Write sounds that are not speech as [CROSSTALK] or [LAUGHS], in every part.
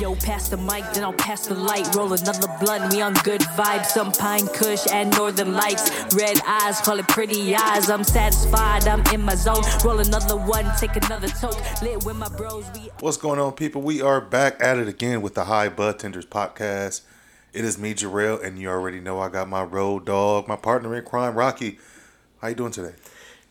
Yo, pass the mic, then I'll pass the light. Roll another blunt, we on good vibes. Some pine kush and northern lights. Red eyes, call it pretty eyes. I'm satisfied, I'm in my zone. Roll another one, take another toke. Lit with my bros, we What's going on, people? We are back at it again with the High Bud Tenders podcast. It is me, Jarrell, and you already know I got my road dog, my partner in crime, Rocky. How you doing today?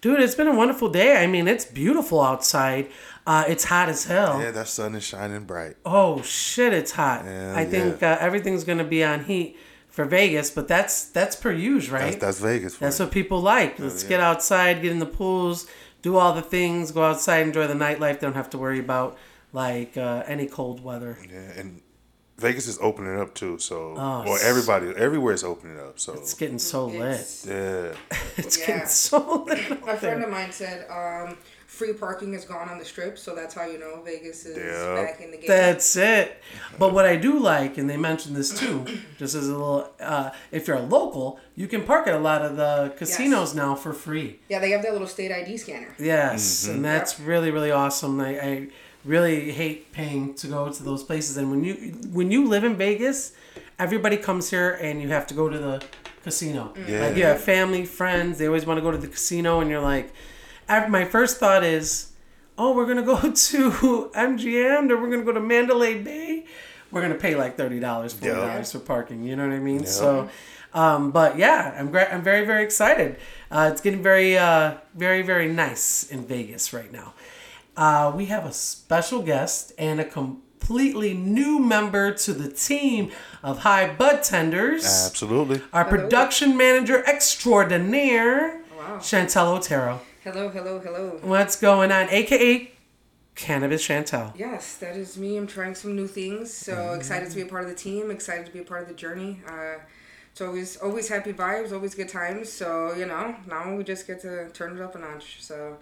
Dude, it's been a wonderful day. I mean, it's beautiful outside. Uh, it's hot as hell. Yeah, that sun is shining bright. Oh shit, it's hot. Yeah, I think uh, everything's gonna be on heat for Vegas, but that's that's per use, right? That's, that's Vegas. For That's you. what people like. Let's yeah. get outside, get in the pools, do all the things, go outside, enjoy the nightlife. Don't have to worry about like uh, any cold weather. Yeah, and Vegas is opening up too. So, Oh, well, everybody, everywhere is opening up. So, It's getting so lit. [LAUGHS] It's- yeah, It's Yeah. getting so [LAUGHS] lit. A friend of mine said um, free parking is gone on the strip, so that's how you know Vegas is Yeah. back in the game. That's it. But what I do like, and they mentioned this too, [CLEARS THROAT] just as a little, uh, if you're a local, you can park at a lot of the casinos now for free. yeah, they have that little state ID scanner. Yes, and that's really really awesome. I, I really hate paying to go to those places. And when you when you live in Vegas, everybody comes here and you have to go to the casino. Yeah. Like you have family, friends. They always want to go to the casino, and you're like, I- my first thought is, oh, we're gonna go [LAUGHS] to MGM, or we're gonna go to Mandalay Bay. We're gonna pay like thirty dollars, forty dollars for parking. You know what I mean? So. Um, but yeah, I'm great. I'm very, very excited. Uh, it's getting very, uh, very, very nice in Vegas right now. Uh, we have a special guest and a completely new member to the team of High Bud Tenders. absolutely. Our production manager extraordinaire, Wow. Chantel Otero. Hello, hello, hello. What's going on? AKA Cannabis Chantel. Yes, that is me. I'm trying some new things. So Mm-hmm. excited to be a part of the team. Excited to be a part of the journey. Uh, it's always always happy vibes, always good times. So you know, now we just get to turn it up a notch. So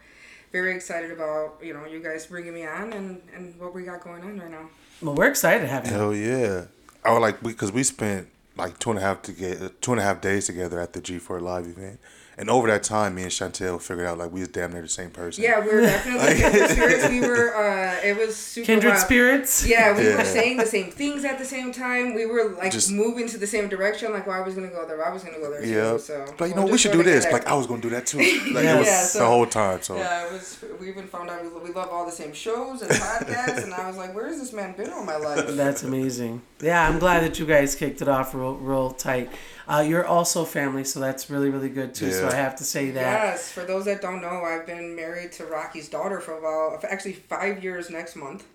very excited about you know you guys bringing me on and and what we got going on right now. Well, we're excited to have you. Hell yeah! I would like because we spent like two and a half to get two and a half days together at the G4 live event, and over that time, me and Chantel figured out like we was damn near the same person. Yeah, we were definitely kindred [LAUGHS] spirits. We were. Uh, it was super. Kindred wild. spirits. Yeah, we Yeah. were saying the same things at the same time. We were like Just- moving to the same direction. Like, well, I was gonna go there. I was gonna go there. Yeah. Too, so like you we'll know, we should do this. Like I was gonna do that too. [LAUGHS] Like Yeah. it was Yeah, the whole time. So Yeah, it was. We even found out we, we love all the same shows and podcasts, and I was like, "Where has this man been all my life?" That's amazing. Yeah, I'm glad that you guys kicked it off real, real tight. Uh, you're also family, so that's really, really good too. So I have to say that. Yes, for those that don't know, I've been married to Rocky's daughter for about actually five years next month.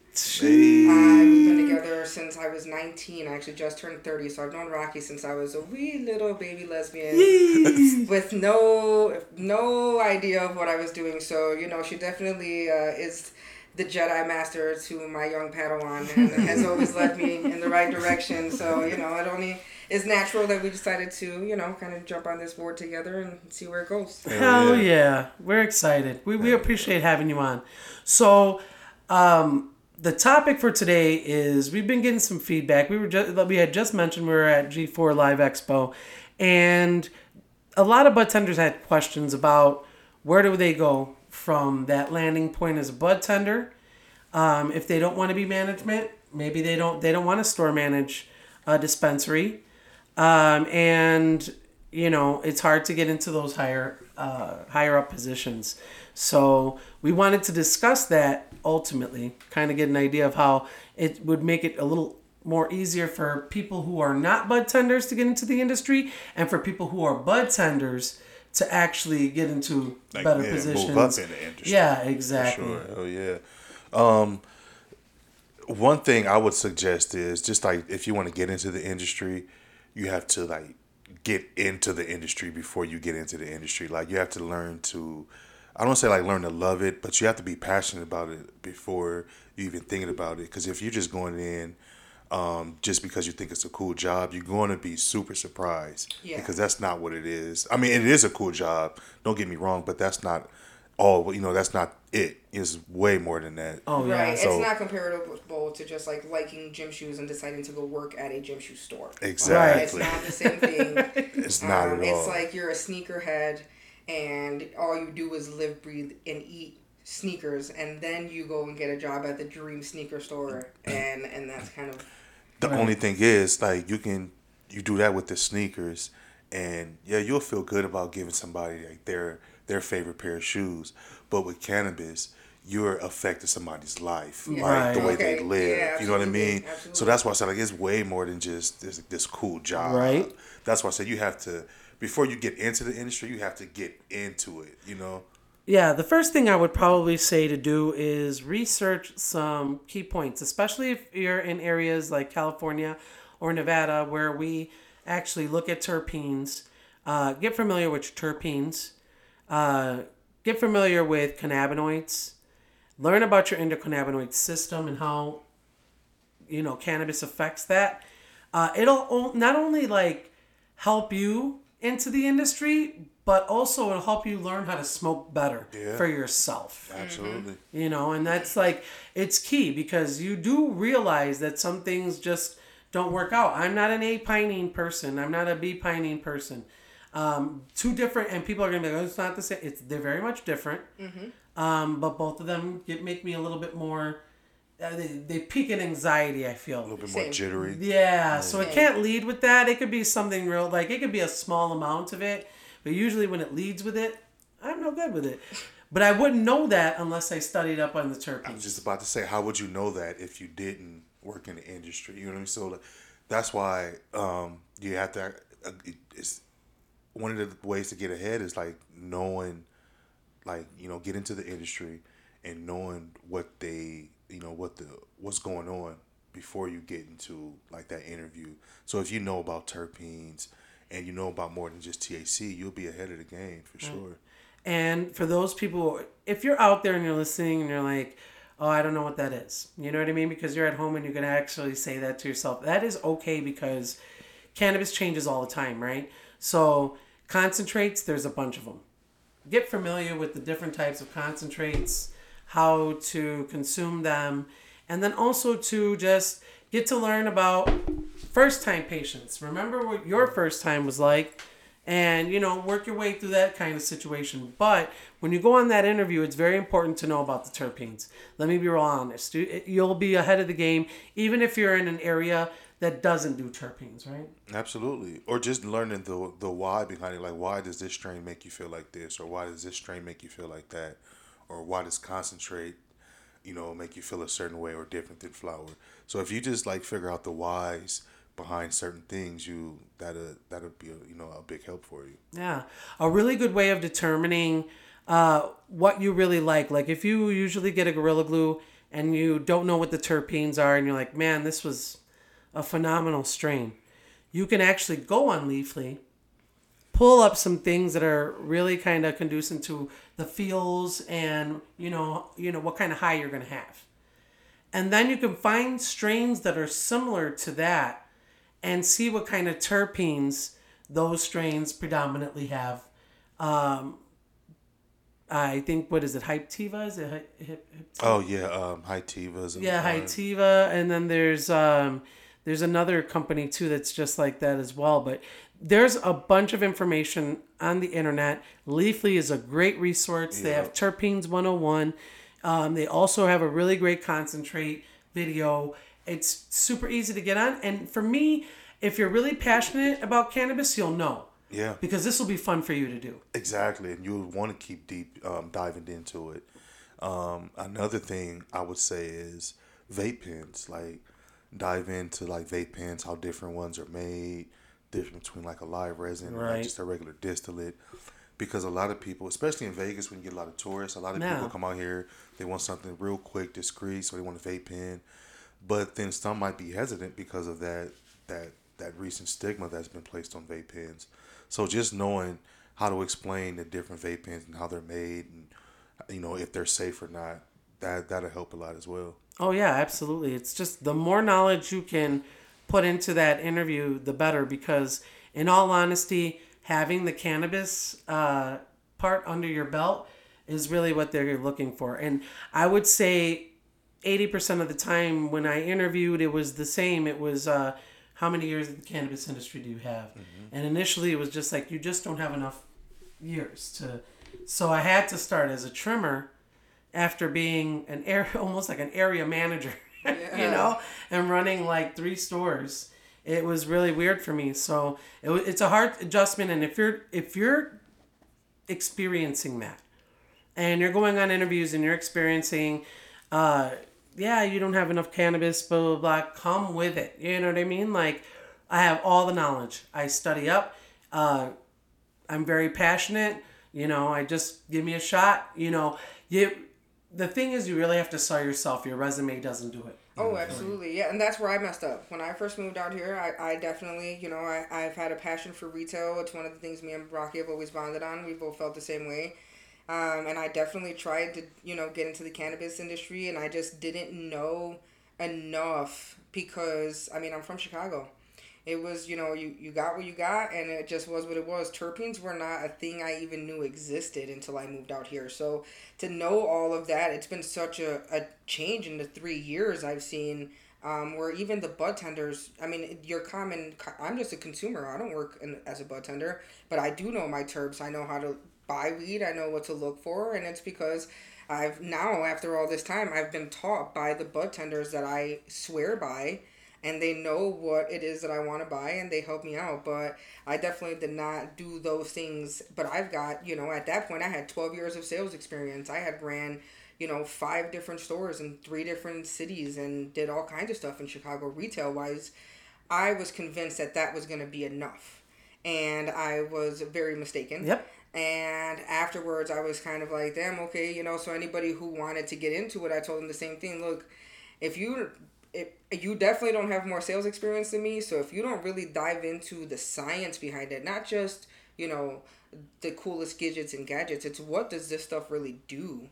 Uh, we've been together since I was 19. I actually just turned 30, so I've known Rocky since I was a wee little baby lesbian [LAUGHS] with no no idea of what I was doing. So you know, she definitely uh, is the Jedi Master to my young Padawan, and has always led me in the right direction. So you know, it only is natural that we decided to you know kind of jump on this board together and see where it goes. Hell yeah. We're excited. We, we appreciate having you on. So, um, the topic for today is we've been getting some feedback. We were just we had just mentioned we were at G4 Live Expo, and a lot of bud tenders had questions about where do they go from that landing point as a bud tender. Um, if they don't want to be management, maybe they don't they don't want to store manage a dispensary, um, and you know it's hard to get into those higher uh, higher up positions. So we wanted to discuss that ultimately, kind of get an idea of how it would make it a little more easier for people who are not bud tenders to get into the industry, and for people who are bud tenders to actually get into Like, better yeah, positions. move up in the industry. Yeah, exactly. Sure. Hell yeah. Um, one thing I would suggest is just like if you want to get into the industry, you have to like get into the industry before you get into the industry. Like you have to learn to I don't say like learn to love it, but you have to be passionate about it before you even thinking about it. Because if you're just going in um, just because you think it's a cool job, you're going to be super surprised. Yeah. Because that's not what it is. I mean, it is a cool job. Don't get me wrong, but that's not all. You know, that's not it. It's way more than that. Oh yeah. Right, So- it's not comparable to just like liking gym shoes and deciding to go work at a gym shoe store. Exactly. Right. It's not the same thing. [LAUGHS] It's not Um, at all. It's like you're a sneakerhead and all you do is live, breathe, and eat sneakers, and then you go and get a job at the dream sneaker store, [CLEARS THROAT] and and that's kind of The only thing is, like, you can you do that with the sneakers, and yeah, you'll feel good about giving somebody like their their favorite pair of shoes. But with cannabis, you're affecting somebody's life, Yeah. like the Right. way they live. Yeah, you know what I absolutely. mean? So that's why I said like it's way more than just this this cool job. Right. That's why I said you have to before you get into the industry, you have to get into it. You know. Yeah, the first thing I would probably say to do is research some key points, especially if you're in areas like California or Nevada where we actually look at terpenes. Uh, get familiar with terpenes. Uh, get familiar with cannabinoids. Learn about your endocannabinoid system and how you know cannabis affects that. Uh, it'll not only like help you into the industry, but also it'll help you learn how to smoke better Yeah. for yourself. Absolutely. You know, and that's like it's key because you do realize that some things just don't work out. I'm not an A pinene person. I'm not a B pinene person. Um, two different, and people are gonna be like, oh, it's not the same. It's they're very much different. Um, but both of them get, make me a little bit more. Uh, they, they peak in anxiety. I feel A little bit more Same. jittery. yeah, so it can't lead with that. It could be something real, like it could be a small amount of it, but usually when it leads with it, I'm no good with it. [LAUGHS] But I wouldn't know that unless I studied up on the turkey. I was just about to say, how would you know that if you didn't work in the industry? You know what I mean? So like, that's why um, you have to. Uh, it's one of the ways to get ahead is like knowing, like you know, get into the industry and knowing what they, you know, what the what's going on before you get into like that interview. So if you know about terpenes and you know about more than just THC, you'll be ahead of the game for mm. sure. And for those people, if you're out there and you're listening and you're like, oh, I don't know what that is, you know what I mean? Because you're at home and you can actually say that to yourself. That is okay because cannabis changes all the time, right? So concentrates, there's a bunch of them. Get familiar with the different types of concentrates, how to consume them, and then also to just get to learn about first time patients. Remember what your first time was like and you know work your way through that kind of situation but when you go on that interview it's very important to know about the terpenes let me be real honest You- you'll be ahead of the game even if you're in an area that doesn't do terpenes right Absolutely. Or just learning the the why behind it. Like why does this strain make you feel like this? Or why does this strain make you feel like that? Or why does concentrate, you know, make you feel a certain way or different than flower. So if you just like figure out the whys behind certain things, you that'll that'll be a, you know a big help for you. Yeah, a really good way of determining uh, what you really like. Like if you usually get a Gorilla Glue and you don't know what the terpenes are, and you're like, man, this was a phenomenal strain, you can actually go on Leafly, pull up some things that are really kind of conducive to the feels and you know you know what kind of high you're gonna have, and then you can find strains that are similar to that and see what kind of terpenes those strains predominantly have. Um, I think what is it? Hyptiva? Is it hy- hip, hip, Oh yeah, um, high Tivas. yeah, Hytiva, and then there's um, there's another company too that's just like that as well. But there's a bunch of information on the internet. Leafly is a great resource. They have Terpenes 101. Um, they also have a really great concentrate video. It's super easy to get on, and for me, if you're really passionate about cannabis, you'll know Yeah. because this will be fun for you to do. Exactly, and you'll want to keep deep um, diving into it. Um, another thing I would say is vape pens. Like dive into like vape pens, how different ones are made, different between like a live resin and like just a regular distillate. Because a lot of people, especially in Vegas, when you get a lot of tourists, a lot of people come out here. They want something real quick, discreet, so they want a vape pen. But then some might be hesitant because of that that that recent stigma that's been placed on vape pens. So just knowing how to explain the different vape pens and how they're made and you know if they're safe or not, that that'll help a lot as well. Oh yeah, absolutely. It's just the more knowledge you can put into that interview, the better. Because in all honesty, having the cannabis uh, part under your belt is really what they're looking for. And I would say, eighty percent of the time when I interviewed, it was the same. It was uh, how many years in the cannabis industry do you have? And initially, it was just like you just don't have enough years to. So I had to start as a trimmer after being an air [LAUGHS] almost like an area manager, [LAUGHS] you know, and running like three stores. It was really weird for me. So it, it's a hard adjustment, and if you're if you're experiencing that, and you're going on interviews and you're experiencing, uh, yeah, you don't have enough cannabis, blah blah blah. Come with it. You know what I mean? Like, I have all the knowledge. I study up. Uh, I'm very passionate. You know, I just give me a shot. You know, you. The thing is, you really have to sell yourself. Your resume doesn't do it. Oh, absolutely. Yeah, and that's where I messed up. When I first moved out here, I, I definitely, you know, I, I've had a passion for retail. It's one of the things me and Rocky have always bonded on. We both felt the same way. Um, and I definitely tried to, you know, get into the cannabis industry, and I just didn't know enough because, I mean, I'm from Chicago. It was, you know, you, you got what you got, and it just was what it was. Terpenes were not a thing I even knew existed until I moved out here. So to know all of that, it's been such a, a change in the three years I've seen. Um, where even the bud tenders, I mean, your common, I'm just a consumer. I don't work in, as a bud tender, but I do know my terps. I know how to buy weed. I know what to look for, and it's because I've now, after all this time, I've been taught by the bud tenders that I swear by and they know what it is that I want to buy and they help me out. But I definitely did not do those things. But I've got, you know, at that point, I had 12 years of sales experience. I had ran, you know, five different stores in three different cities and did all kinds of stuff in Chicago retail wise. I was convinced that that was going to be enough. And I was very mistaken. Yep. And afterwards, I was kind of like, damn, okay, you know. So anybody who wanted to get into it, I told them the same thing. Look, if you if you definitely don't have more sales experience than me, so if you don't really dive into the science behind it, not just you know the coolest gadgets and gadgets, it's what does this stuff really do?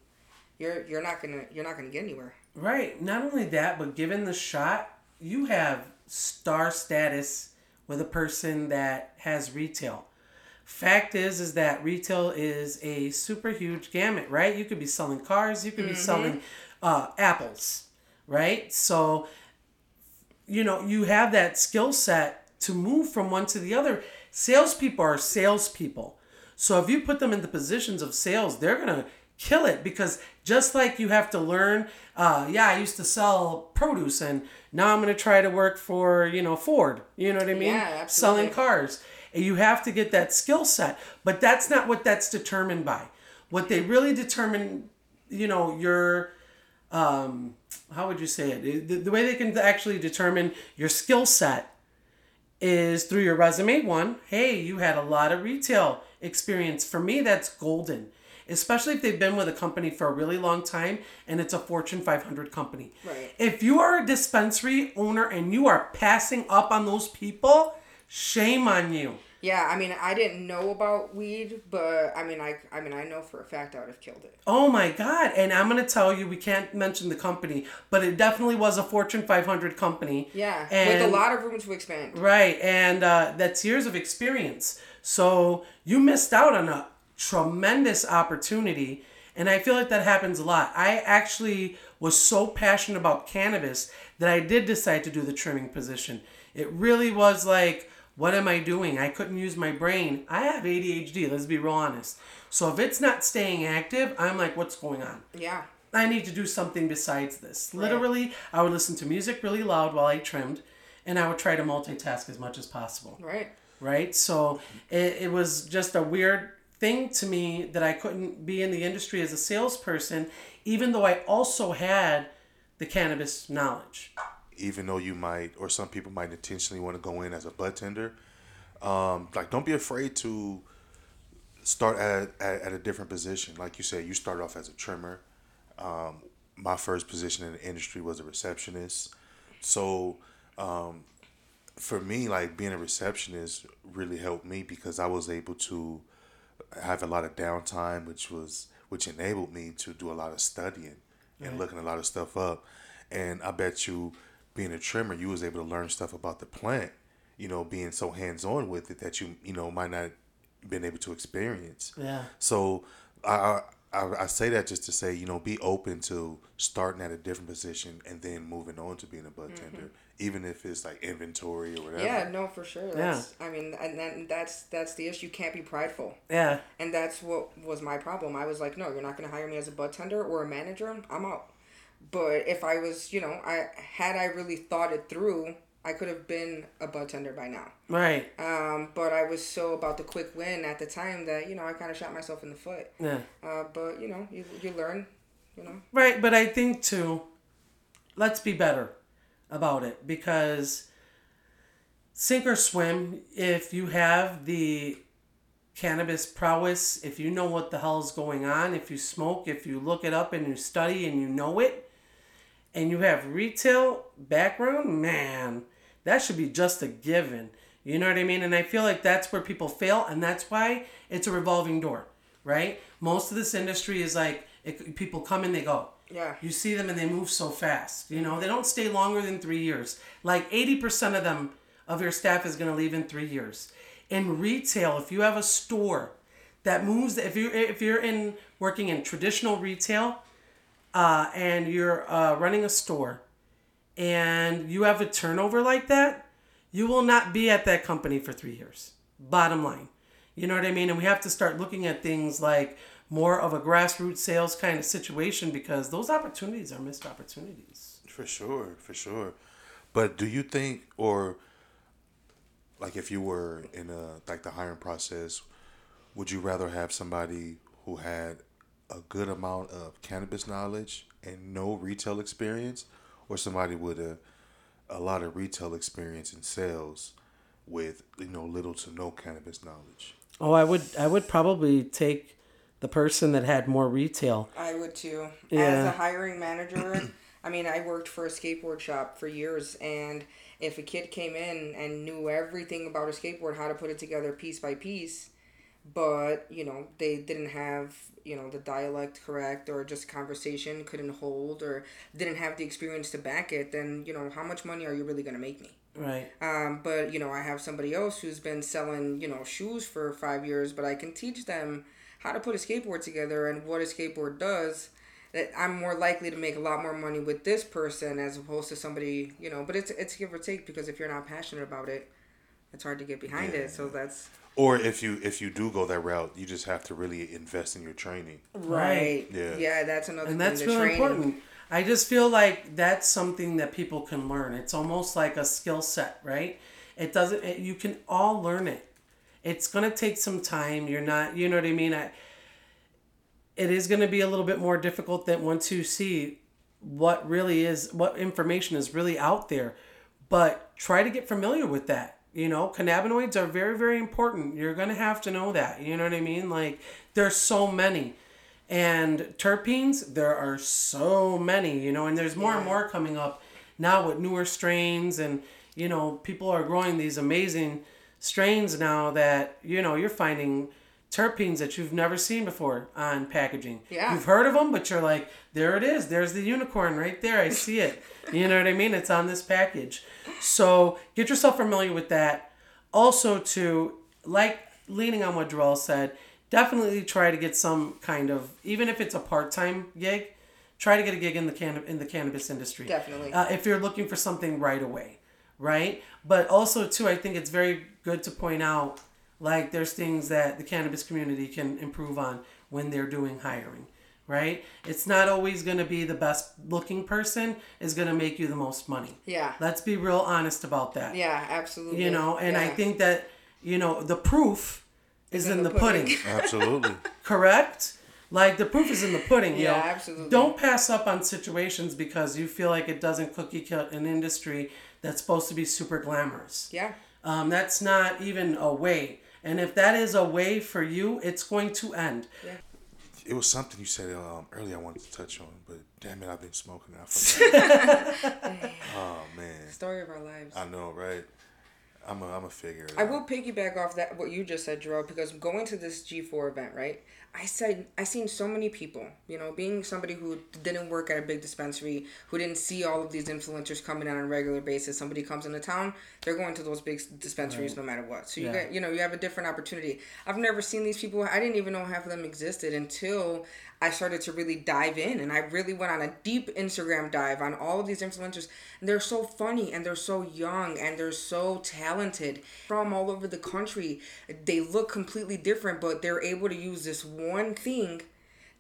You're you're not gonna you're not gonna get anywhere. Right. Not only that, but given the shot, you have star status with a person that has retail. Fact is, is that retail is a super huge gamut, right? You could be selling cars, you could be selling uh, apples, right? So, you know, you have that skill set to move from one to the other. Salespeople are salespeople. So if you put them in the positions of sales, they're gonna kill it because just like you have to learn, uh, yeah, I used to sell produce and now I'm gonna try to work for you know Ford. You know what I mean? Yeah, absolutely. Selling cars. And you have to get that skill set, but that's not what that's determined by. What they really determine, you know, your um, how would you say it? The, the way they can actually determine your skill set is through your resume. One, hey, you had a lot of retail experience. For me, that's golden, especially if they've been with a company for a really long time and it's a Fortune 500 company. Right. If you are a dispensary owner and you are passing up on those people, shame on you. Yeah, I mean, I didn't know about weed, but I mean, I I mean, I know for a fact I would have killed it. Oh my God. And I'm going to tell you, we can't mention the company, but it definitely was a Fortune 500 company. Yeah, And- with a lot of room to expand. Right, and uh, that's years of experience. So you missed out on a tremendous opportunity, and I feel like that happens a lot. I actually was so passionate about cannabis that I did decide to do the trimming position. It really was like, what am I doing? I couldn't use my brain. I have ADHD, let's be real honest. So if it's not staying active, I'm like, what's going on? Yeah. I need to do something besides this. Right. Literally, I would listen to music really loud while I trimmed, and I would try to multitask as much as possible. Right. Right? So it, it was just a weird thing to me that I couldn't be in the industry as a salesperson, even though I also had the cannabis knowledge. Even though you might or some people might intentionally want to go in as a bud tender um, like don't be afraid to start at, at, at a different position. Like you said you started off as a trimmer. Um, my first position in the industry was a receptionist. So um, for me like being a receptionist really helped me because i was able to have a lot of downtime which was which enabled me to do a lot of studying and looking a lot of stuff up. And i bet you being a trimmer you was able to learn stuff about the plant you know being so hands-on with it that you you know might not been able to experience Yeah. so I I- I, I say that just to say, you know, be open to starting at a different position and then moving on to being a bud tender, mm-hmm. even if it's like inventory or whatever. Yeah, no, for sure. That's, I mean, and then that's that's the issue. You can't be prideful, Yeah. and that's what was my problem. I was like, no, you're not gonna hire me as a bud tender or a manager. I'm out. But if I was, you know, I had I really thought it through, I could have been a bud tender by now. Right. Um, but I was so about the quick win at the time that you know I kind of shot myself in the foot. Yeah. Uh, but you know, you you learn, you know. Right, but I think too, let's be better about it because sink or swim, if you have the cannabis prowess, if you know what the hell's going on, if you smoke, if you look it up and you study and you know it, and you have retail background, man, that should be just a given. You know what I mean? And I feel like that's where people fail, and that's why it's a revolving door, right? Most of this industry is like it, people come and they go. Yeah. You see them and they move so fast. You know, they don't stay longer than three years. Like 80% of them, of your staff is going to leave in three years. In retail, if you have a store that moves, if you if you're in working in traditional retail, uh, and you're uh, running a store, and you have a turnover like that, you will not be at that company for three years. Bottom line, you know what I mean. And we have to start looking at things like more of a grassroots sales kind of situation because those opportunities are missed opportunities. For sure, for sure. But do you think, or like if you were in a like the hiring process, would you rather have somebody who had a good amount of cannabis knowledge and no retail experience, or somebody with a a lot of retail experience in sales with you know little to no cannabis knowledge? Oh, I would I would probably take the person that had more retail. I would too. As a hiring manager, [CLEARS THROAT] I mean, I worked for a skateboard shop for years, and if a kid came in and knew everything about a skateboard, how to put it together piece by piece, but you know they didn't have you know the dialect correct or just conversation couldn't hold or didn't have the experience to back it, then you know how much money are you really gonna make me? Right. Um, but you know, I have somebody else who's been selling, you know, shoes for five years, but I can teach them how to put a skateboard together and what a skateboard does. That I'm more likely to make a lot more money with this person as opposed to somebody, you know. But it's it's give or take because if you're not passionate about it, it's hard to get behind it. So that's Or if you if you do go that route, you just have to really invest in your training. right. Yeah. Yeah, that's another and thing. that's really training. important. I just feel like that's something that people can learn. It's almost like a skill set, right? It doesn't. It, you can all learn it. It's gonna take some time. You're not. You know what I mean. I, it is gonna be a little bit more difficult than once you see what really is what information is really out there, but try to get familiar with that. You know, cannabinoids are very very important. You're gonna have to know that. You know what I mean? Like there's so many. And terpenes, there are so many, you know, and there's more and more coming up now with newer strains and you know, people are growing these amazing strains now that, you know, you're finding terpenes that you've never seen before on packaging. Yeah. You've heard of them, but you're like, there it is. There's the unicorn right there. I see it. [LAUGHS] you know what I mean? It's on this package. So get yourself familiar with that. Also, to like leaning on what Joel said, definitely try to get some kind of, even if it's a part time gig, try to get a gig in the can in the cannabis industry. Definitely. Uh, if you're looking for something right away, right? But also too, I think it's very good to point out like there's things that the cannabis community can improve on when they're doing hiring, right? It's not always going to be the best looking person is going to make you the most money. Yeah. Let's be real honest about that. Yeah, absolutely. You know, and I think that you know the proof is in, the, pudding. [LAUGHS] [LAUGHS] Absolutely. correct? Like the proof is in the pudding. you Yeah, know? absolutely. Don't pass up on situations because you feel like it doesn't cookie cut an industry that's supposed to be super glamorous. Yeah. Um, that's not even a way. And if that is a way for you, it's going to end. It was something you said um, earlier I wanted to touch on, but damn it, I've been smoking. I forgot. [LAUGHS] [LAUGHS] oh man, Story of our lives. I know, right? I'm a, I'm a figure. I will piggyback off that what you just said, Gerald, because going to this G four event, right? I said I seen so many people, you know, being somebody who didn't work at a big dispensary, who didn't see all of these influencers coming out on a regular basis. Somebody comes into town, they're going to those big dispensaries no matter what. So you Yeah. get, you know, you have a different opportunity. I've never seen these people. I didn't even know half of them existed until I started to really dive in and I really went on a deep Instagram dive on all of these influencers. And they're so funny and they're so young and they're so talented from all over the country. They look completely different, but they're able to use this one thing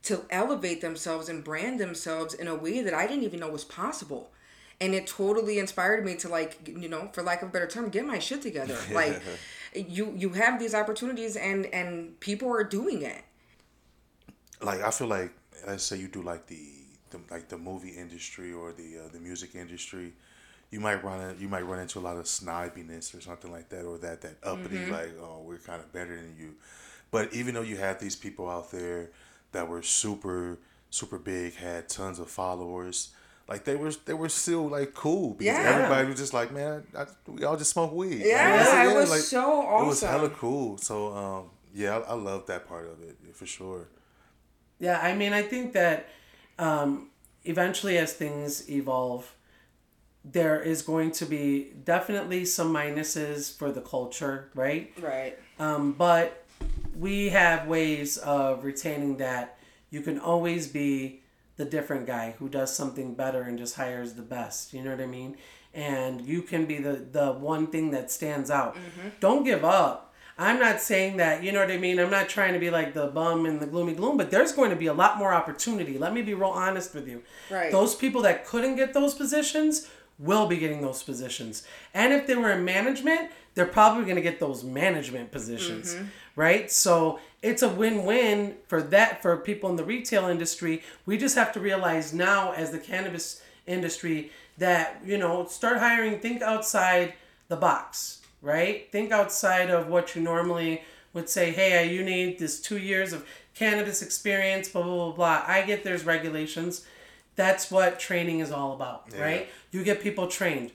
to elevate themselves and brand themselves in a way that I didn't even know was possible. And it totally inspired me to like, you know, for lack of a better term, get my shit together. [LAUGHS] like you you have these opportunities and and people are doing it. Like I feel like let's say you do like the, the like the movie industry or the uh, the music industry, you might run in, you might run into a lot of snobbiness or something like that or that that uppity like oh we're kind of better than you, but even though you had these people out there that were super super big had tons of followers like they were they were still like cool because Yeah. everybody was just like man I, we all just smoke weed. Like, Yeah, that's- it was so awesome it was hella cool. So um yeah I, I love that part of it for sure Yeah, I mean, I think that um, eventually, as things evolve, there is going to be definitely some minuses for the culture, right? Right. Um, but we have ways of retaining that. You can always be the different guy who does something better and just hires the best. You know what I mean? And you can be the, the one thing that stands out. Don't give up. I'm not saying that, you know what I mean? I'm not trying to be like the bum and the gloomy gloom, but there's going to be a lot more opportunity. Let me be real honest with you. Right. Those people that couldn't get those positions will be getting those positions. And if they were in management, they're probably going to get those management positions, mm-hmm. right? So it's a win-win for that for people in the retail industry. We just have to realize now as the cannabis industry that, you know, start hiring, think outside the box, right? Think outside of what you normally would say, hey, you need this two years of cannabis experience, blah, blah, blah, blah. I get there's regulations. That's what training is all about, right? You get people trained.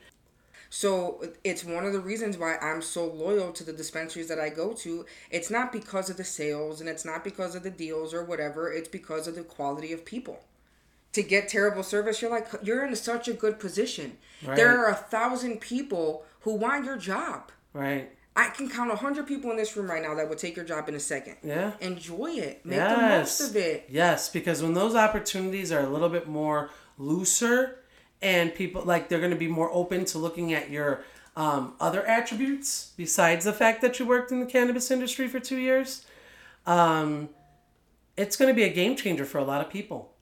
So it's one of the reasons why I'm so loyal to the dispensaries that I go to. It's not because of the sales and it's not because of the deals or whatever. It's because of the quality of people. To get terrible service, you're like you're in such a good position. Right. There are a thousand people who want your job. Right. I can count a hundred people in this room right now that would take your job in a second. Yeah. Enjoy it. Make the most of it. Yes, because when those opportunities are a little bit more looser and people like they're going to be more open to looking at your um, other attributes besides the fact that you worked in the cannabis industry for two years, um, it's going to be a game changer for a lot of people.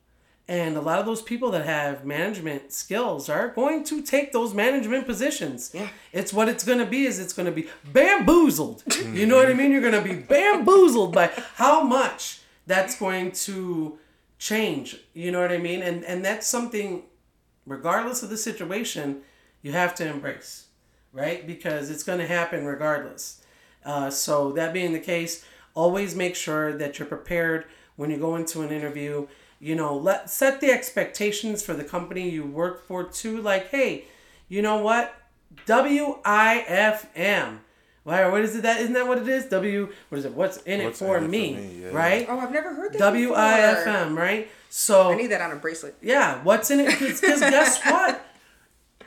And a lot of those people that have management skills are going to take those management positions. Yeah. It's what it's going to be is it's going to be bamboozled. [LAUGHS] you know what I mean? You're going to be bamboozled by how much that's going to change. You know what I mean? And and that's something regardless of the situation, you have to embrace, right? Because it's going to happen regardless. Uh, so that being the case, always make sure that you're prepared when you go into an interview. You know, let set the expectations for the company you work for too. Like, hey, you know what? W I F M. Why? What is it? That isn't that what it is? W. What is it? What's in What's it for in it for me? me? Yeah. Right. Oh, I've never heard that. W I F M, before. Right. So I need that on a bracelet. yeah, what's in it? Because guess [LAUGHS] what?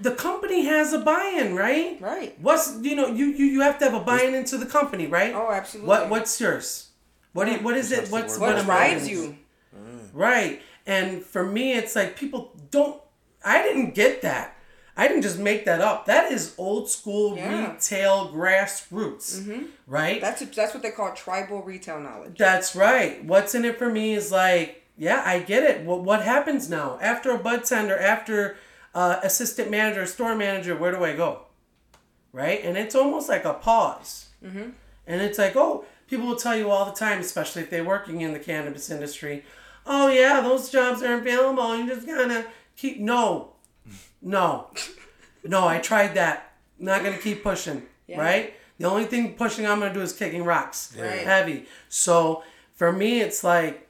The company has a buy-in, right? Right. What's you know you you, you have to have a buy-in into the company, right? Oh, absolutely. What what's yours? What do you, what is it? What's what What drives you? Right. And for me, it's like people don't. I didn't get that. I didn't just make that up. That is old school Yeah. retail grassroots, right? That's that's what they call tribal retail knowledge. That's right. What's in it for me is like, yeah, I get it. What what happens now after a bud tender, after uh, assistant manager, store manager? Where do I go? Right, and it's almost like a pause. Mm-hmm. And it's like, oh, people will tell you all the time, especially if they're working in the cannabis industry. Oh yeah, those jobs are available. You just gotta keep no, no, no. I tried that. Not gonna keep pushing. Right. The only thing pushing I'm gonna do is kicking rocks Right. heavy. So for me, it's like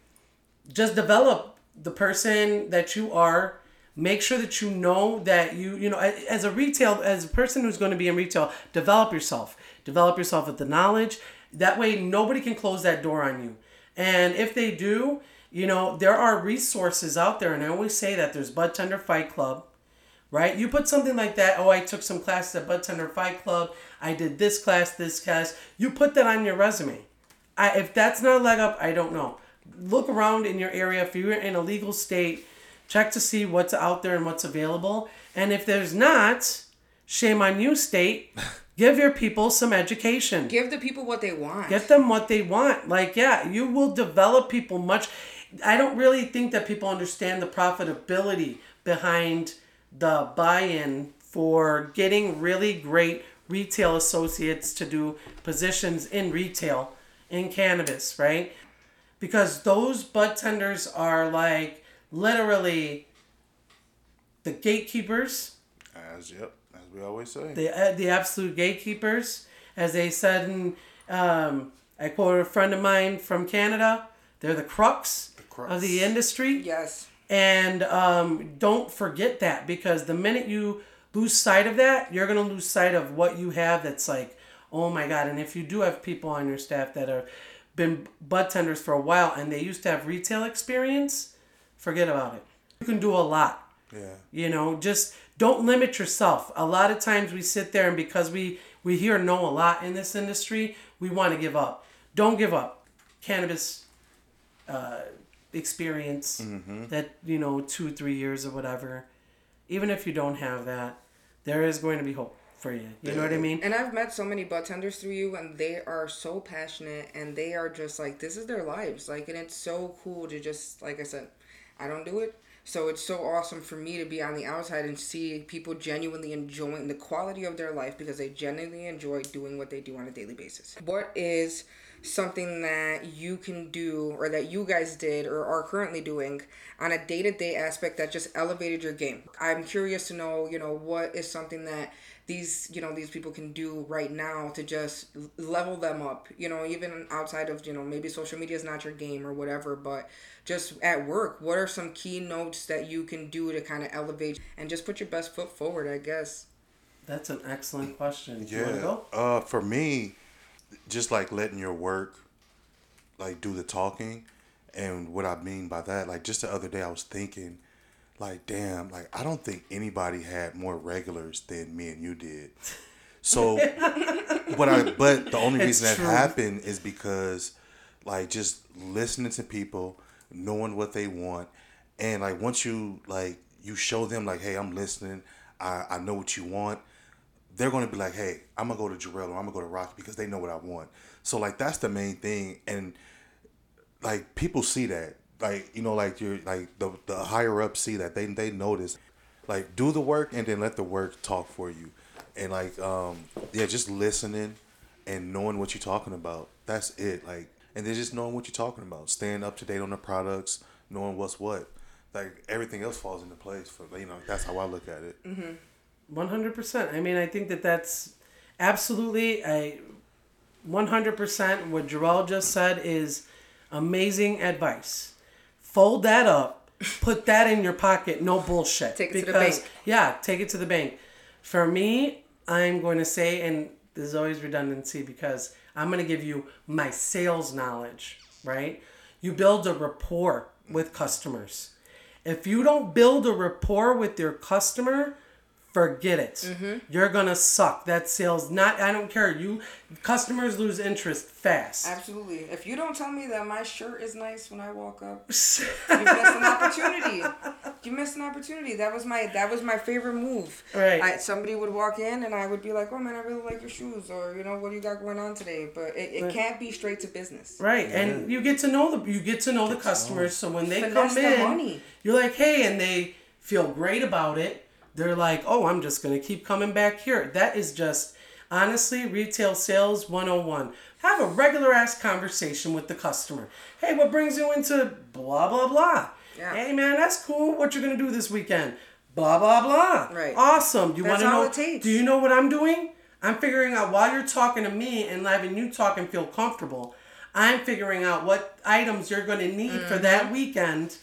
just develop the person that you are. Make sure that you know that you, you know, as a retail, as a person who's going to be in retail, develop yourself. Develop yourself with the knowledge. That way, nobody can close that door on you. And if they do, you know, there are resources out there. And I always say that there's Bud Tender Fight Club right? You put something like that. Oh, I took some classes at Bud Tender Fight Club. I did this class, this class. You put that on your resume. I, if that's not a leg up, I don't know. look around in your area. If you're in a legal state, check to see what's out there and what's available. And if there's not, shame on you, state. [LAUGHS] Give your people some education. Give the people what they want. Get them what they want. Like, yeah, you will develop people much. I don't really think that people understand the profitability behind the buy in for getting really great retail associates to do positions in retail in cannabis, right? Because those bud tenders are like literally the gatekeepers As yep, as we always say. the uh, the absolute gatekeepers, as they said. In, um, I quoted a friend of mine from Canada. They're the crux. Of the industry, yes. and um, don't forget that because the minute you lose sight of that, you're gonna lose sight of what you have. That's like, oh my god! And if you do have people on your staff that are been bud tenders for a while and they used to have retail experience, forget about it. You can do a lot. Yeah. You know, just don't limit yourself. A lot of times we sit there and because we we hear no a lot in this industry, we want to give up. Don't give up. Cannabis uh, experience mm-hmm. that you know two three years or whatever. Even if you don't have that, there is going to be hope for you. You know what I mean? And I've met so many tenders through you, and they are so passionate, and they are just like this is their lives. Like, and it's so cool to just like I said, I don't do it, so it's so awesome for me to be on the outside and see people genuinely enjoying the quality of their life because they genuinely enjoy doing what they do on a daily basis. What is something that you can do or that you guys did or are currently doing on a day-to-day aspect that just elevated your game i'm curious to know you know what is something that these you know these people can do right now to just level them up you know even outside of you know maybe social media is not your game or whatever but just at work what are some key notes that you can do to kind of elevate and just put your best foot forward i guess That's an excellent question. You want to Yeah. go? Uh, for me, just like letting your work, like do the talking, and what I mean by that, like just the other day I was thinking, like damn, like I don't think anybody had more regulars than me and you did. So, [LAUGHS] what I but the only It's reason that true. happened is because, like, just listening to people, knowing what they want, and like once you like you show them like, hey, I'm listening, I I know what you want they're going to be like, hey, I'm going to go to Jarrell or I'm going to go to Rocky because they know what I want. So, like, that's the main thing. And, like, people see that. Like, you know, like, you're, like, the, the higher up see that. They, they notice. Like, do the work and then let the work talk for you. And, like, um, yeah, just listening and knowing what you're talking about. That's it. Like, and then just knowing what you're talking about, staying up to date on the products, knowing what's what. Like, everything else falls into place for, you know, that's how I look at it. Mm-hmm. 100%. I mean, I think that that's absolutely a 100% what Jarrell just said is amazing advice. Fold that up, put that in your pocket, no bullshit. Take it because, to the bank. Yeah, take it to the bank. For me, I'm going to say, and there's always redundancy because I'm going to give you my sales knowledge, right? You build a rapport with customers. If you don't build a rapport with your customer, forget it. Mm-hmm. You're gonna suck. That sales not. I don't care. You customers lose interest fast. Absolutely. If you don't tell me that my shirt is nice when I walk up, [LAUGHS] you missed an opportunity. You missed an opportunity. That was my that was my favorite move. Right. I, somebody would walk in and I would be like, "Oh man, I really like your shoes," or you know, "What do you got going on today?" But it, it can't be straight to business. Right, and you get to know the you get to know the customers. So when they Finesse come the in, money. you're like, hey, and they feel great about it. They're like, oh, I'm just gonna keep coming back here. That is just honestly retail sales 101. Have a regular ass conversation with the customer. Hey, what brings you into blah blah blah? Yeah. Hey man, that's cool. What you're gonna do this weekend? Blah blah blah. Right. Awesome. Do you want to know? Do you know what I'm doing? I'm figuring out while you're talking to me and having you talk and feel comfortable. I'm figuring out what items you're going to need for Mm-hmm. that weekend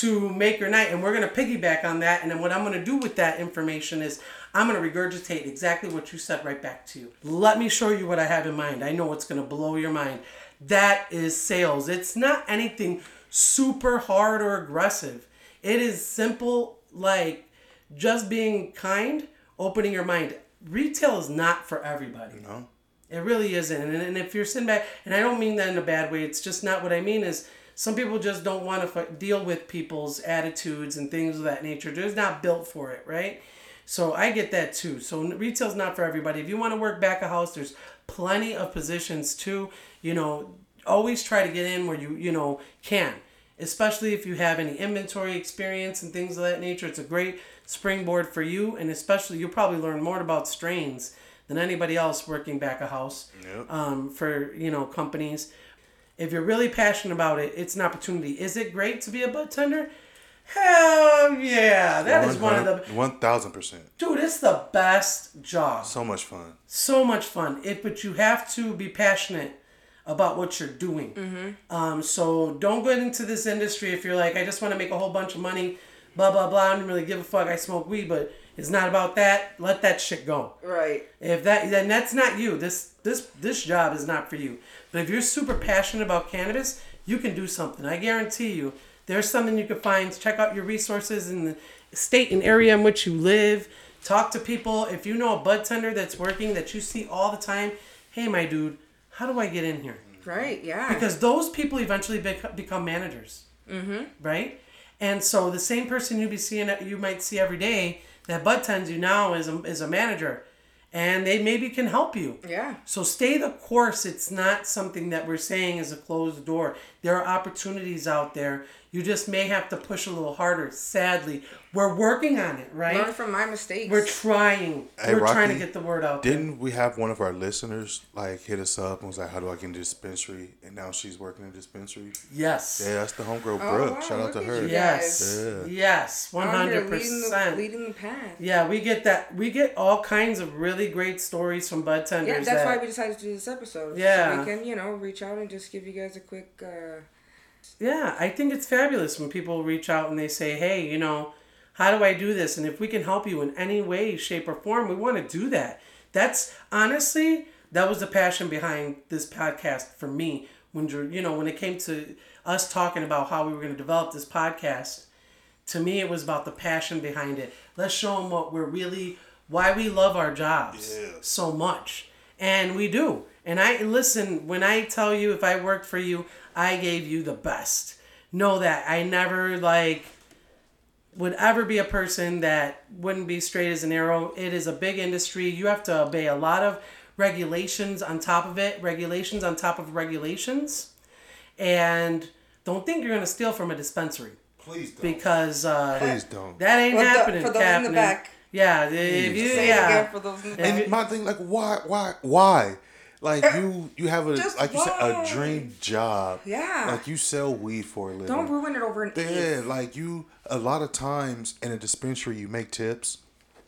to make your night, and we're going to piggyback on that. And then what I'm going to do with that information is I'm going to regurgitate exactly what you said right back to you. Let me show you what I have in mind. I know it's going to blow your mind. That is sales. It's not anything super hard or aggressive. It is simple, like just being kind, opening your mind. Retail is not for everybody. No. It really isn't. And, and if you're sitting back, and I don't mean that in a bad way, it's just not what I mean is some people just don't want to f- deal with people's attitudes and things of that nature. They're just not built for it, right? So I get that too. So retail's not for everybody. If you want to work back a house, there's plenty of positions too. You know, always try to get in where you you know can, especially if you have any inventory experience and things of that nature. It's a great springboard for you, and especially you'll probably learn more about strains than anybody else working back a house Yep. um, for you know companies. If you're really passionate about it, it's an opportunity. Is it great to be a bud tender? Hell yeah! That is one of the one thousand percent. dude. It's the best job. So much fun. So much fun. It, but you have to be passionate about what you're doing. Mm-hmm. Um, so don't go into this industry if you're like, I just want to make a whole bunch of money, blah blah blah. I don't really give a fuck. I smoke weed, but it's not about that. Let that shit go. Right. If that then that's not you. This this this job is not for you. But if you're super passionate about cannabis, you can do something. I guarantee you. There's something you can find. Check out your resources in the state and area in which you live. Talk to people. If you know a bud tender that's working that you see all the time, hey my dude, how do I get in here? Right. Yeah. Because those people eventually bec- become managers, mm-hmm. right? And so the same person you be seeing you might see every day that bud tends you now is a, is a manager, and they maybe can help you. yeah. So stay the course. It's not something that we're saying is a closed door. There are opportunities out there. You just may have to push a little harder. Sadly, we're working on it, right? Learn from my mistakes. We're trying. Hey, we're trying to get the word out. Didn't we have one of our listeners like hit us up and was like, "How do I get into dispensary?" And now she's working in dispensary. Yes. Yeah, that's the homegirl Oh, Brooke. wow, Shout out to her. you. Yes. Yeah. Yes. One Out here hundred leading the, percent. leading the path. Yeah, we get that. We get all kinds of really great stories from bud tenders. Yeah, that's that, why we decided to do this episode. Yeah. So we can, you know, reach out and just give you guys a quick. Uh, Yeah, I think it's fabulous when people reach out and they say, "Hey, you know, how do I do this?" And if we can help you in any way, shape, or form, we want to do that. That's honestly that was the passion behind this podcast for me. When you know, when it came to us talking about how we were going to develop this podcast, to me it was about the passion behind it. Let's show them what we're really, why we love our jobs Yeah. so much, and we do. And I listen when I tell you if I worked for you, I gave you the best. Know that I never like would ever be a person that wouldn't be straight as an arrow. It is a big industry. You have to obey a lot of regulations on top of it, regulations on top of regulations. And don't think you're going to steal from a dispensary Please don't. because uh, Please don't. that ain't For the- happening. for those in the back. Yeah, if you, say yeah. again for those in. And my thing, like, why, why, why? Like er, you, you have a Just like you said a dream job. Yeah. Like you sell weed for a living. Don't ruin it over an Yeah, eighth. like you. A lot of times in a dispensary, you make tips.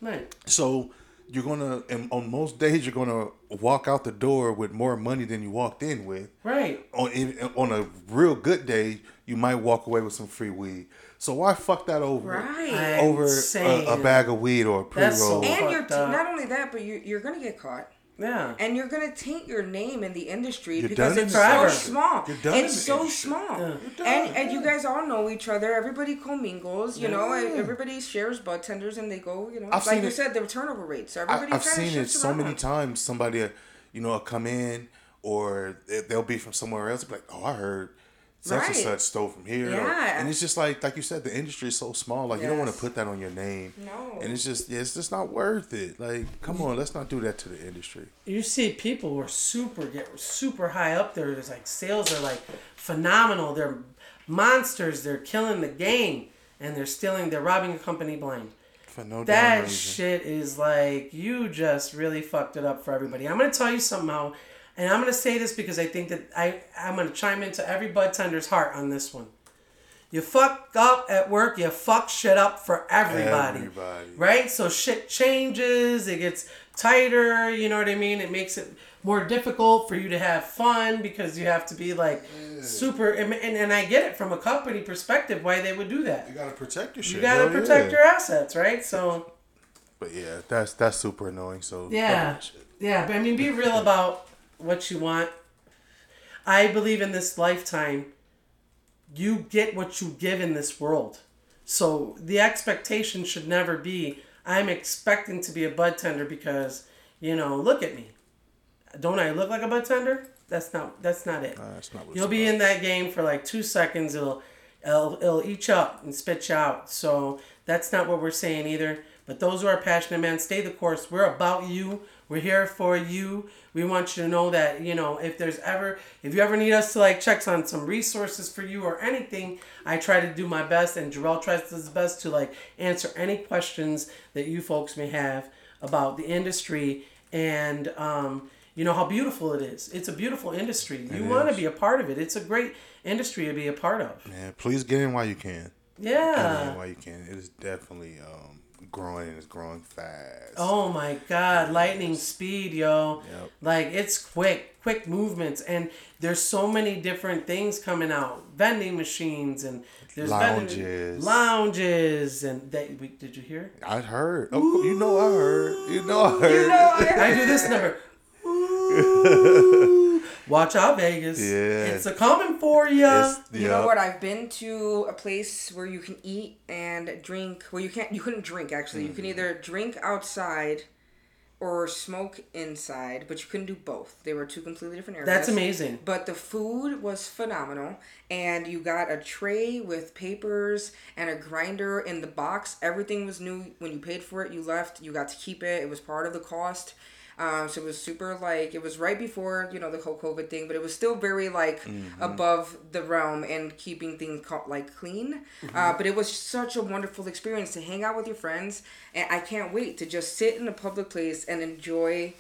Right. So you're gonna, and on most days, you're gonna walk out the door with more money than you walked in with. Right. On on a real good day, you might walk away with some free weed. So why fuck that over? Right. I'm Over a, a bag of weed or a pre That's so roll. and you're t- not only that, but you're, you're gonna get caught. Yeah. And you're gonna taint your name in the industry You're because done it's the so industry. small. You're done it's the so industry. small. Yeah. And and you guys all know each other. Everybody commingles. You know, everybody shares bud tenders, and they go. You know, I've like seen you it- said, the turnover rates. So everybody I've seen it shifts so many times. Somebody, uh, you know, come in or they- they'll be from somewhere else. Be like, oh, I heard such and such stole from here. or- and it's just like, like you said, the industry is so small. Like you don't want to put that on your name. No. And it's just, yeah, it's just not worth it. Like, come on, let's not do that to the industry. you see people who are super get super high up there. There's like sales are like phenomenal. They're monsters. They're killing the game, and they're stealing. They're robbing a company blind. For no damn That reason. shit is like you just really fucked it up for everybody. I'm gonna tell you something now, and I'm gonna say this because I think that I I'm gonna chime into every bud tender's heart on this one. You fuck up at work, you fuck shit up for everybody. Everybody. Right? So shit changes, it gets tighter, you know what I mean? It makes it more difficult for you to have fun because you have to be like super and, and, and I get it from a company perspective why they would do that. You gotta protect your shit. You gotta hell protect yeah. your assets, right? So But yeah, that's that's super annoying. So Yeah. fuck that shit. Yeah, but I mean, be real about what you want. I believe in this lifetime, you get what you give in this world. So the expectation should never be, I'm expecting to be a bud tender because, you know, look at me. Don't I look like a bud tender? that's not that's not it. Nah, that's not what You'll be about. in that game for like two seconds. It'll, it'll it'll eat you up and spit you out. So that's not what we're saying either. But those who are passionate, man, stay the course. We're about you. We're here for you. We want you to know that you know if there's ever if you ever need us to like check on some resources for you or anything, I try to do my best, and Jarrell tries his best to like answer any questions that you folks may have about the industry and um, you know how beautiful it is. It's a beautiful industry. You It want to be a part of it. It's a great industry to be a part of. Man, please get in while you can. Get in Yeah. while you can. It is definitely um, growing and it's growing fast. Oh my God, lightning speed, yo! Yep. Like it's quick, quick movements, and there's so many different things coming out. Vending machines and there's vending- Lounges. lounges, and that We, did you hear? I heard. Oh, you know I heard. You know I heard. You know, I heard. I do this number. [LAUGHS] Ooh. Watch out, Vegas. Yeah. It's a coming for you. It's- You know what? I've been to a place where you can eat and drink. Well, you can't. You couldn't drink actually. You can Mm-hmm. either drink outside or smoke inside, but you couldn't do both. They were two completely different areas. That's amazing. But the food was phenomenal, and you got a tray with papers and a grinder in the box. Everything was new. When you paid for it, you left. You got to keep it. It was part of the cost. Um, so it was super like it was right before you know the whole COVID thing, but it was still very like above the realm and keeping things like clean. Uh, but it was such a wonderful experience to hang out with your friends, and I can't wait to just sit in a public place and enjoy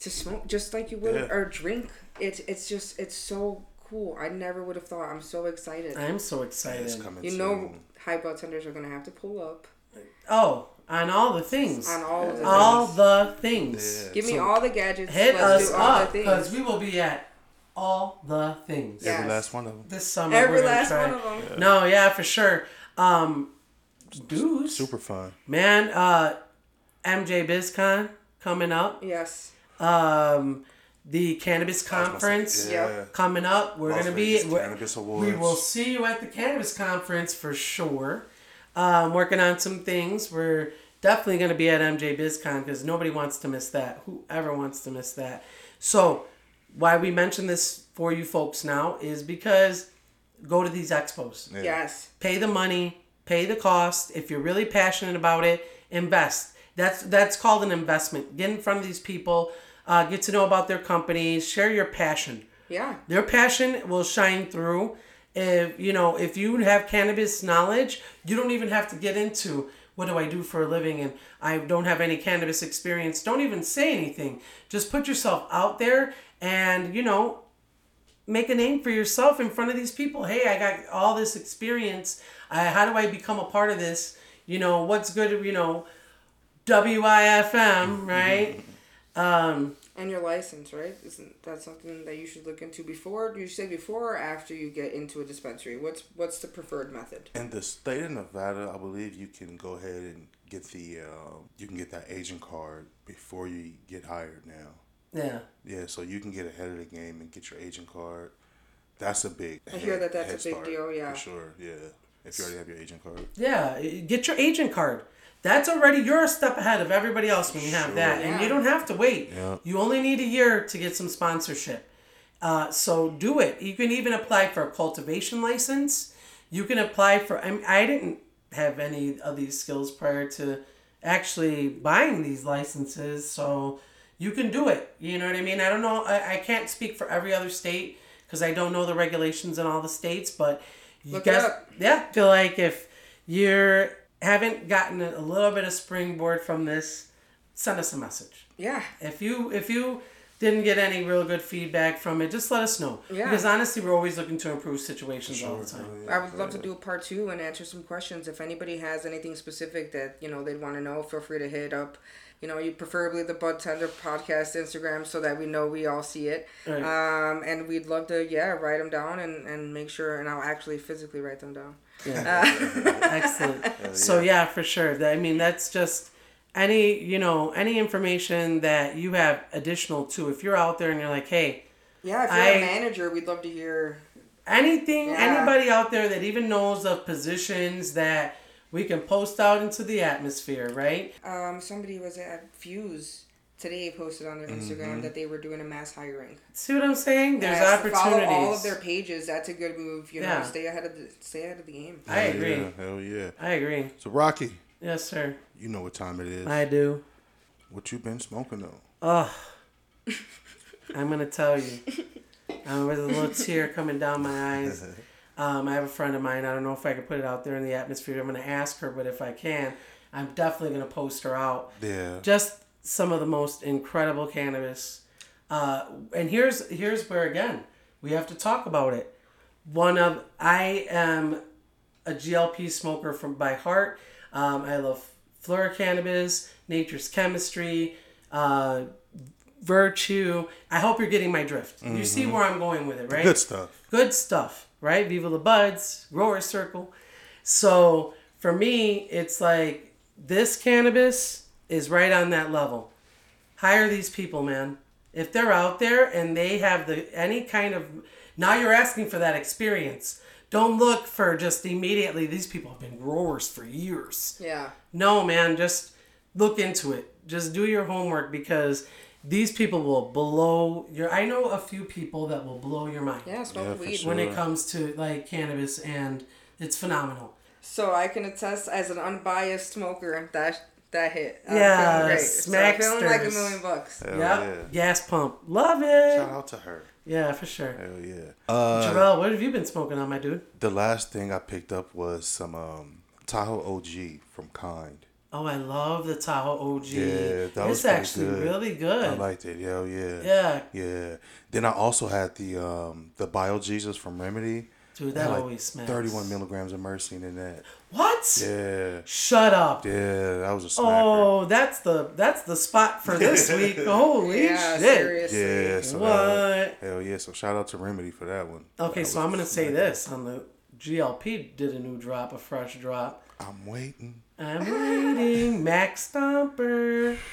to smoke just like you would Yeah. or drink. It's it's just it's so cool. I never would have thought. I'm so excited. I'm so It's excited. coming you soon. know, high bartenders are gonna have to pull up Oh, on all the things. on all of the all things. the things. Yeah. Give me So all the gadgets. Hit Let's us do up because we will be at all the things Yeah. Every last one of them. this summer. Every last try. one of them. No, yeah, for sure. Um, dudes, Super fun. man. Uh, MJ BizCon coming up. Yes. Um, the cannabis conference Yeah. Coming up. We're Las gonna be. Vegas we're- Cannabis We will see you at the cannabis conference for sure. Um, working on some things. We're definitely going to be at MJ BizCon because nobody wants to miss that. Whoever wants to miss that. So, why we mention this for you folks now is because go to these expos. Yeah. Yes. Pay the money, pay the cost. If you're really passionate about it, invest. That's that's called an investment. Get in front of these people, uh, get to know about their companies, share your passion Yeah. their passion will shine through if you know if you have cannabis knowledge you don't even have to get into what do i do for a living? And i don't have any cannabis experience. Don't even say anything. Just put yourself out there and you know make a name for yourself in front of these people. Hey i got all this experience. I, how do i become a part of this? You know what's good you know wifm right? Um And your license, right? Isn't that something that you should look into before? Do you say before or after you get into a dispensary? What's what's the preferred method? In the state of Nevada, I believe you can go ahead and get the um, you can get that agent card before you get hired now. yeah Yeah, so you can get ahead of the game and get your agent card. That's a big. I hear that that's a big deal, yeah. For sure, yeah. If you already have your agent card. Yeah, get your agent card. That's already you're a step ahead of everybody else when you have Sure. that, and you don't have to wait. Yeah. You only need a year to get some sponsorship. Uh, so do it. You can even apply for a cultivation license. You can apply for. I, mean, I didn't have any of these skills prior to actually buying these licenses, so you can do it. You know what I mean? I don't know. I, I can't speak for every other state because I don't know the regulations in all the states, but you Look up. yeah, feel like if you haven't gotten a little bit of springboard from this, send us a message. Yeah. If you if you didn't get any real good feedback from it, just let us know. Yeah. Because honestly, we're always looking to improve situations all the time. I would love to do a part two and answer some questions. If anybody has anything specific that you know they'd want to know, feel free to hit up. You know, you preferably the Bud Tender podcast Instagram so that we know we all see it. Right. Um, and we'd love to yeah write them down and and make sure and I'll actually physically write them down. [LAUGHS] Excellent. So yeah, for sure. I mean, that's just any you know any information that you have additional to. If you're out there and you're like, hey, Yeah, if you're I- a manager, we'd love to hear. anything Yeah. anybody out there that even knows of positions that we can post out into the atmosphere, right? Um, somebody was at Fuse today posted on their Instagram that they were doing a mass hiring. See what I'm saying? There's Yes, opportunities. Follow all of their pages. That's a good move. You know, Yeah. stay ahead of the stay ahead of the game. I agree. Yeah, hell yeah. I agree. So Rocky, Yes, sir. you know what time it is. I do. What you been smoking though? Oh, I'm gonna tell you. Um, with a little tear coming down my eyes. [LAUGHS] Um, I have a friend of mine. I don't know if I can put it out there in the atmosphere. I'm gonna ask her, but if I can, I'm definitely gonna post her out. Yeah. Just some of the most incredible cannabis. Uh, and here's here's where again we have to talk about it. One of I am a GLP smoker from by heart. Um, I love Flora Cannabis, Nature's Chemistry, uh, Virtue. I hope you're getting my drift. You see where I'm going with it, right? Good stuff. good stuff, right? Viva la Buds, Grower Circle. So for me, it's like this cannabis is right on that level. Hire these people, man. If they're out there and they have the any kind of now you're asking for that experience. Don't look for just immediately these people have been growers for years. Yeah. No, man, just look into it. Just do your homework because these people will blow your I know a few people that will blow your mind Yeah, smoke Yeah, for weed. sure. when it comes to like cannabis and it's phenomenal. So I can attest as an unbiased smoker that that hit. I'm Yeah, feeling great. So I'm feeling like a million bucks. Hell yep. yeah. Gas pump. Love it. Shout out to her. Yeah, for sure. Hell yeah. Uh, Jarrell, what have you been smoking on, my dude? the last thing I picked up was some um, Tahoe OG from Kind. Oh, I love the Tahoe OG. Yeah, that was it's pretty actually good. really good. I liked it. Hell yeah. yeah, Yeah. Then I also had the um the Bio Jesus from Remedy. Dude, that had like always smells. 31 milligrams of myrcene in that. What? Yeah. Shut up. Yeah, that was a smacker. Oh, that's the that's the spot for this [LAUGHS] week. Holy Yeah, shit. seriously. Yeah, so What? that- hell yeah! So shout out to Remedy for that one. Okay, That so I'm gonna say this on the GLP did a new drop, a fresh drop. I'm waiting. I'm waiting, Max Stomper. [LAUGHS]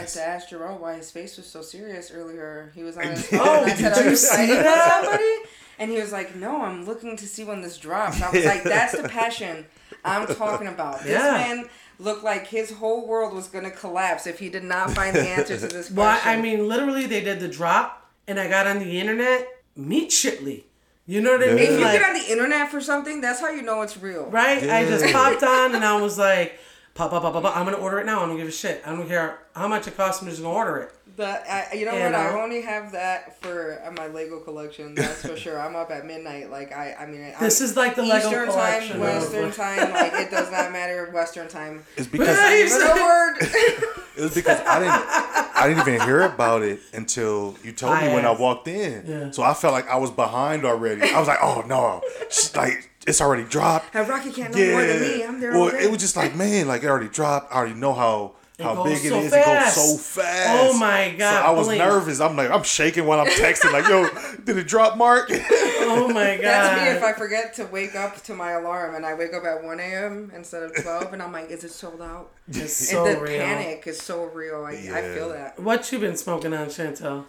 I had to ask Jerome why his face was so serious earlier. He was on his phone. Oh, and I said, did "Are you you see fighting with that? somebody?" And he was like, "No, I'm looking to see when this drops." I was like, "That's the passion I'm talking about." This Yeah. man looked like his whole world was gonna collapse if he did not find the answer to this question. Well, I mean, literally, they did the drop, and I got on the internet immediately. You know what I mean? if you Like, get on the internet for something, that's how you know it's real. right? I just popped on, and I was like, pop, pop, pop, pop, pop. I'm gonna order it now. I don't give a shit. I don't care how much it costs. I'm just gonna order it. But I, you know You what? I only have that for uh, my Lego collection. That's for sure. I'm up at midnight. Like I, I mean, This I'm, is like the Lego Eastern collection. time, Western [LAUGHS] time. Like it does not matter. Western time. It's because Right. Little word. [LAUGHS] [LAUGHS] it was because I didn't I didn't even hear about it until you told me I when I walked in. Yeah. So I felt like I was behind already. I was like, oh no, She's like it's already dropped. and Rocky can't know more than me. I'm there. Well, it was just like man, like it already dropped. I already know how. How big it so is! fast. It goes so fast. Oh my God, So I was blink. nervous. I'm like, I'm shaking while I'm texting. Like, yo, [LAUGHS] did it drop, Mark? [LAUGHS] Oh my god. [LAUGHS] That's me if I forget to wake up to my alarm and I wake up at 1 a.m. instead of 12 and I'm like, is it sold out? It's so and the real. panic is so real. I, I feel that. What you been smoking on, Chantel?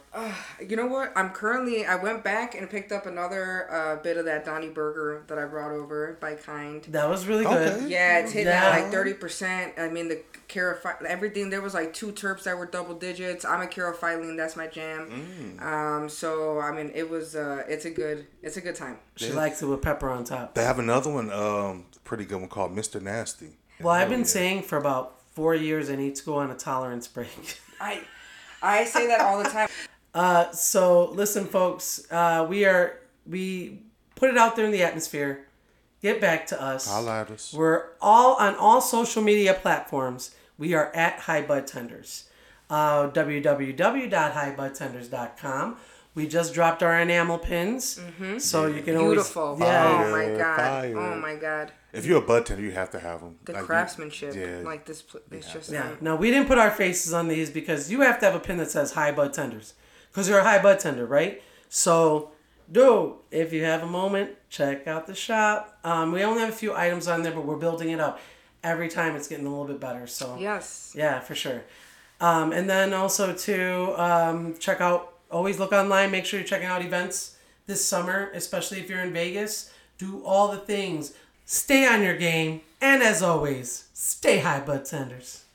You know what? I'm currently, I went back and picked up another uh, bit of that Donny Burger that I brought over by Kind. That was really Okay. good. Yeah, it's hitting Yeah. at like 30%. I mean, the carofy, everything, there was like two terps that were double digits. I'm a caryophyllene, that's my jam. Um, so, I mean, it was, uh, it's a good, it's a good time. She likes it with pepper on top. They have another one, um, pretty good one called Mr. Nasty. Well, I've been yeah. saying for about four years I need to go on a tolerance break. [LAUGHS] I, I say that all the time. Uh, so listen, folks, uh, we are we put it out there in the atmosphere. Get back to us. Holla at us. We're all on all social media platforms. We are at High Bud Tenders. Uh, www.highbudtenders.com. We just dropped our enamel pins, so you can Beautiful. always yeah. Oh my Fire, god. fire. Oh my god. If you're a bud tender, you have to have them. The craftsmanship, yeah. like this, pl- it's just Yeah. like, No, we didn't put our faces on these because you have to have a pin that says high bud tenders. Because you're a high bud tender, right? So, dude, if you have a moment, check out the shop. Um, we only have a few items on there, but we're building it up. Every time it's getting a little bit better. So, yes. yeah, for sure. Um, and then also to um, check out, always look online. Make sure you're checking out events this summer, especially if you're in Vegas. Do all the things. Stay on your game. And as always, stay high, bud tenders.